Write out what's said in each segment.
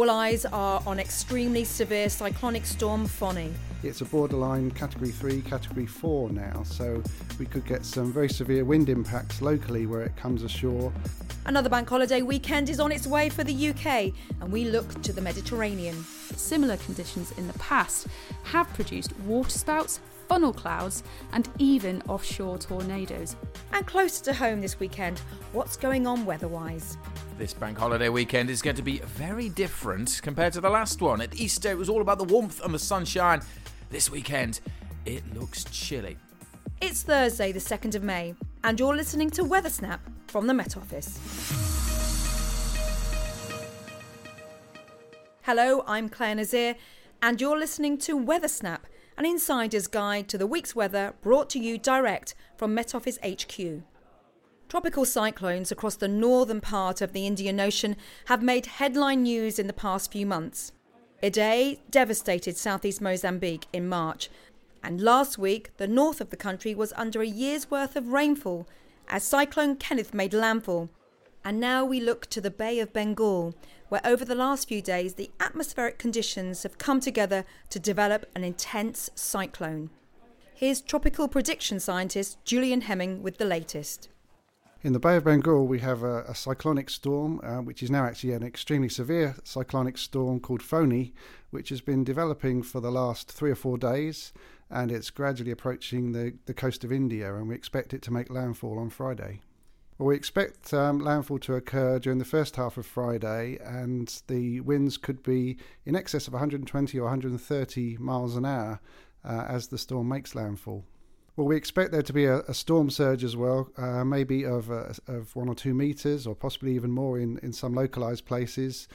All eyes are on extremely severe cyclonic storm Fani. It's a borderline category 3, category 4 now, so we could get some very severe wind impacts locally where it comes ashore. Another bank holiday weekend is on its way for the UK, and we look to the Mediterranean. Similar conditions in the past have produced waterspouts, funnel clouds, and even offshore tornadoes. And closer to home this weekend, what's going on weather wise? This bank holiday weekend is going to be very different compared to the last one. At Easter, it was all about the warmth and the sunshine. This weekend, it looks chilly. It's Thursday, the 2nd of May, and you're listening to Weather Snap from the Met Office. Hello, I'm Clare Nasir, and you're listening to Weather Snap, an insider's guide to the week's weather brought to you direct from Met Office HQ. Tropical cyclones across the northern part of the Indian Ocean have made headline news in the past few months. Idai devastated southeast Mozambique in March, and last week the north of the country was under a year's worth of rainfall as Cyclone Kenneth made landfall. And now we look to the Bay of Bengal, where over the last few days the atmospheric conditions have come together to develop an intense cyclone. Here's tropical prediction scientist Julian Heming with the latest. In the Bay of Bengal, we have a, a cyclonic storm, uh, which is now actually an extremely severe cyclonic storm called Fani, which has been developing for the last three or four days, and it's gradually approaching the, the coast of India, and we expect it to make landfall on Friday. Well, we expect um, landfall to occur during the first half of Friday, and the winds could be in excess of 120 or 130 miles an hour uh, as the storm makes landfall. Well, we expect there to be a, a storm surge as well, uh, maybe of, uh, of one or two metres or possibly even more in, in some localised places.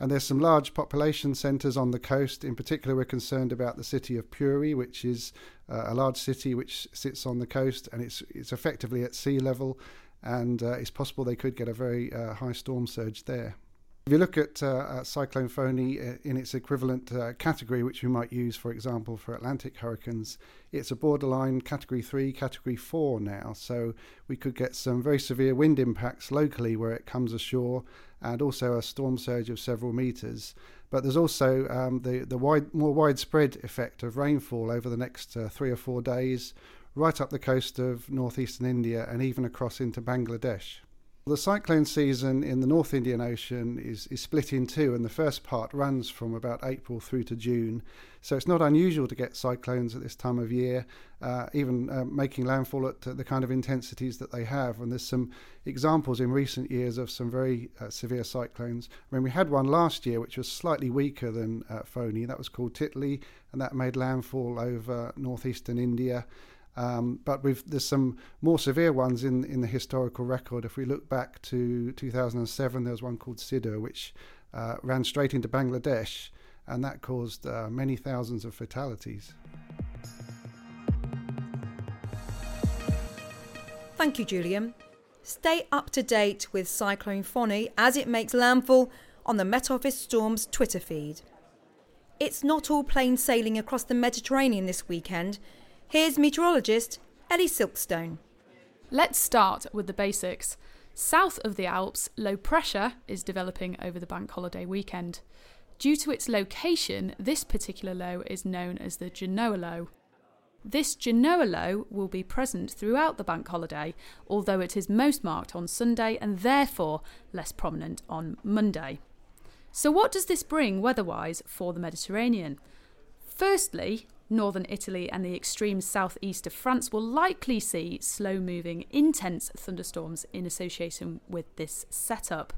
And there's some large population centres on the coast. In particular, we're concerned about the city of Puri, which is uh, a large city which sits on the coast and it's, it's effectively at sea level. And uh, it's possible they could get a very uh, high storm surge there. If you look at, uh, Cyclone Fani uh, in its equivalent uh, category, which we might use, for example, for Atlantic hurricanes, it's a borderline category 3, category 4 now. So we could get some very severe wind impacts locally where it comes ashore and also a storm surge of several metres. But there's also um, the, the wide, more widespread effect of rainfall over the next uh, three or four days, right up the coast of northeastern India and even across into Bangladesh. The cyclone season in the North Indian Ocean is, is split in two, and the first part runs from about April through to June. So it's not unusual to get cyclones at this time of year, uh, even uh, making landfall at the kind of intensities that they have. And there's some examples in recent years of some very uh, severe cyclones. I mean, we had one last year which was slightly weaker than uh, Fani. That was called Titli, and that made landfall over northeastern India. Um, but there's some more severe ones in, in the historical record. If we look back to 2007, there was one called Sidr, which uh, ran straight into Bangladesh, and that caused uh, many thousands of fatalities. Thank you, Julian. Stay up to date with Cyclone Fani as it makes landfall on the Met Office Storms Twitter feed. It's not all plain sailing across the Mediterranean this weekend Here's meteorologist Ellie Silkstone. Let's start with the basics. South of the Alps, low pressure is developing over the bank holiday weekend. Due to its location, this particular low is known as the Genoa low. This Genoa low will be present throughout the bank holiday, although it is most marked on Sunday and therefore less prominent on Monday. So, what does this bring weather wise for the Mediterranean? Firstly, northern Italy and the extreme southeast of France will likely see slow moving, intense thunderstorms in association with this setup.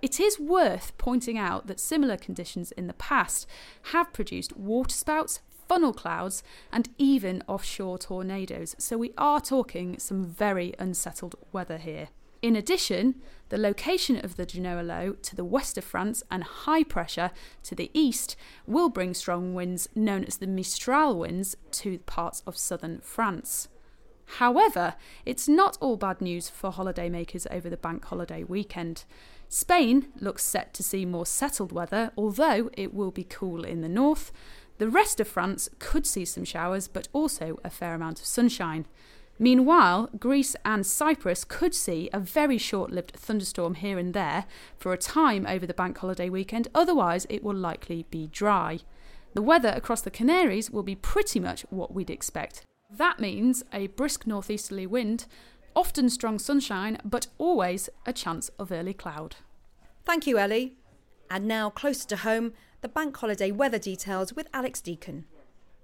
It is worth pointing out that similar conditions in the past have produced waterspouts, funnel clouds, and even offshore tornadoes, so we are talking some very unsettled weather here. In addition, the location of the Genoa low to the west of France and high pressure to the east will bring strong winds known as the Mistral winds to parts of southern France. However, it's not all bad news for holidaymakers over the bank holiday weekend. Spain looks set to see more settled weather, although it will be cool in the north. The rest of France could see some showers, but also a fair amount of sunshine. Meanwhile, Greece and Cyprus could see a very short lived thunderstorm here and there for a time over the bank holiday weekend, otherwise, it will likely be dry. The weather across the Canaries will be pretty much what we'd expect. That means a brisk northeasterly wind, often strong sunshine, but always a chance of early cloud. Thank you, Ellie. And now, closer to home, the bank holiday weather details with Alex Deacon.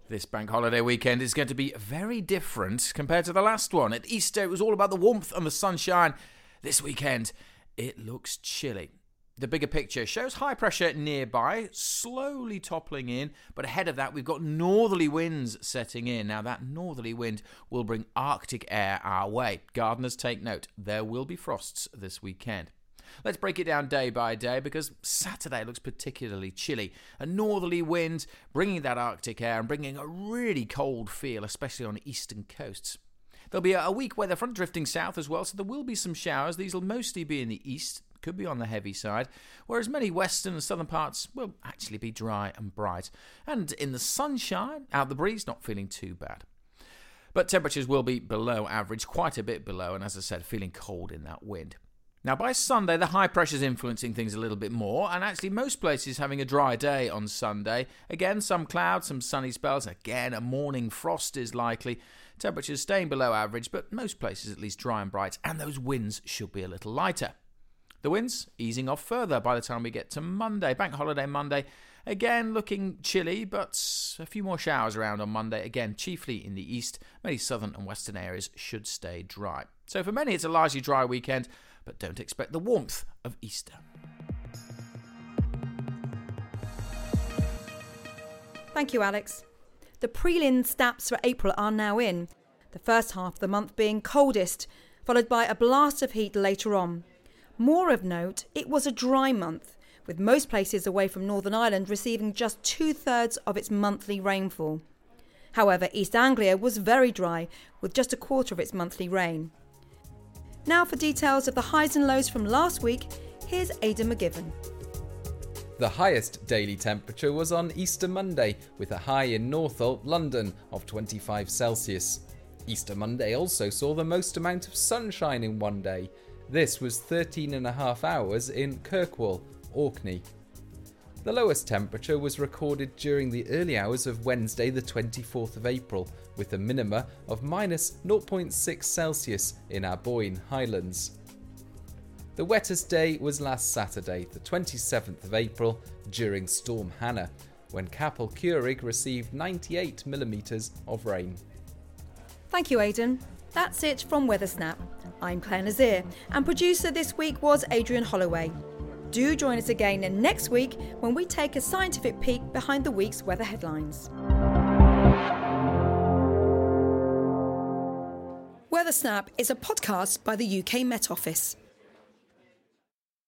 This bank holiday weekend is going to be very different compared to the last one. At Easter, it was all about the warmth and the sunshine. This weekend, it looks chilly. The bigger picture shows high pressure nearby, slowly toppling in, but ahead of that, we've got northerly winds setting in. Now, that northerly wind will bring Arctic air our way. Gardeners take note, there will be frosts this weekend. Let's break it down day by day because Saturday looks particularly chilly. A northerly wind bringing that Arctic air and bringing a really cold feel, especially on eastern coasts. There'll be a weak weather front drifting south as well, so there will be some showers. These will mostly be in the east, could be on the heavy side, whereas many western and southern parts will actually be dry and bright. And in the sunshine, out the breeze, not feeling too bad. But temperatures will be below average, quite a bit below, and as I said, feeling cold in that wind. Now, by Sunday, the high pressure is influencing things a little bit more, and actually, most places having a dry day on Sunday. Again, some clouds, some sunny spells. Again, a morning frost is likely. Temperatures staying below average, but most places at least dry and bright, and those winds should be a little lighter. The winds easing off further by the time we get to Monday, Bank Holiday Monday. Again, looking chilly, but a few more showers around on Monday. Again, chiefly in the east. Many southern and western areas should stay dry. So, for many, it's a largely dry weekend but don't expect the warmth of Easter. Thank you, Alex. The prelim stats for April are now in, the first half of the month being coldest, followed by a blast of heat later on. More of note, it was a dry month, with most places away from Northern Ireland receiving just two thirds of its monthly rainfall. However, East Anglia was very dry, with just a quarter of its monthly rain. Now, for details of the highs and lows from last week, here's Aidan McGivern. The highest daily temperature was on Easter Monday, with a high in Northolt, London, of 25 Celsius. Easter Monday also saw the most amount of sunshine in one day. This was 13 and a half hours in Kirkwall, Orkney. The lowest temperature was recorded during the early hours of Wednesday, the 24th of April, with a minima of minus 0.6 Celsius in Aboyne Highlands. The wettest day was last Saturday, the 27th of April, during Storm Hannah, when Capel Curig received 98 millimetres of rain. Thank you, Aidan. That's it from Weathersnap. I'm Clare Nasir, and producer this week was Adrian Holloway. Do join us again next week when we take a scientific peek behind the week's weather headlines. Weather Snap is a podcast by the UK Met Office.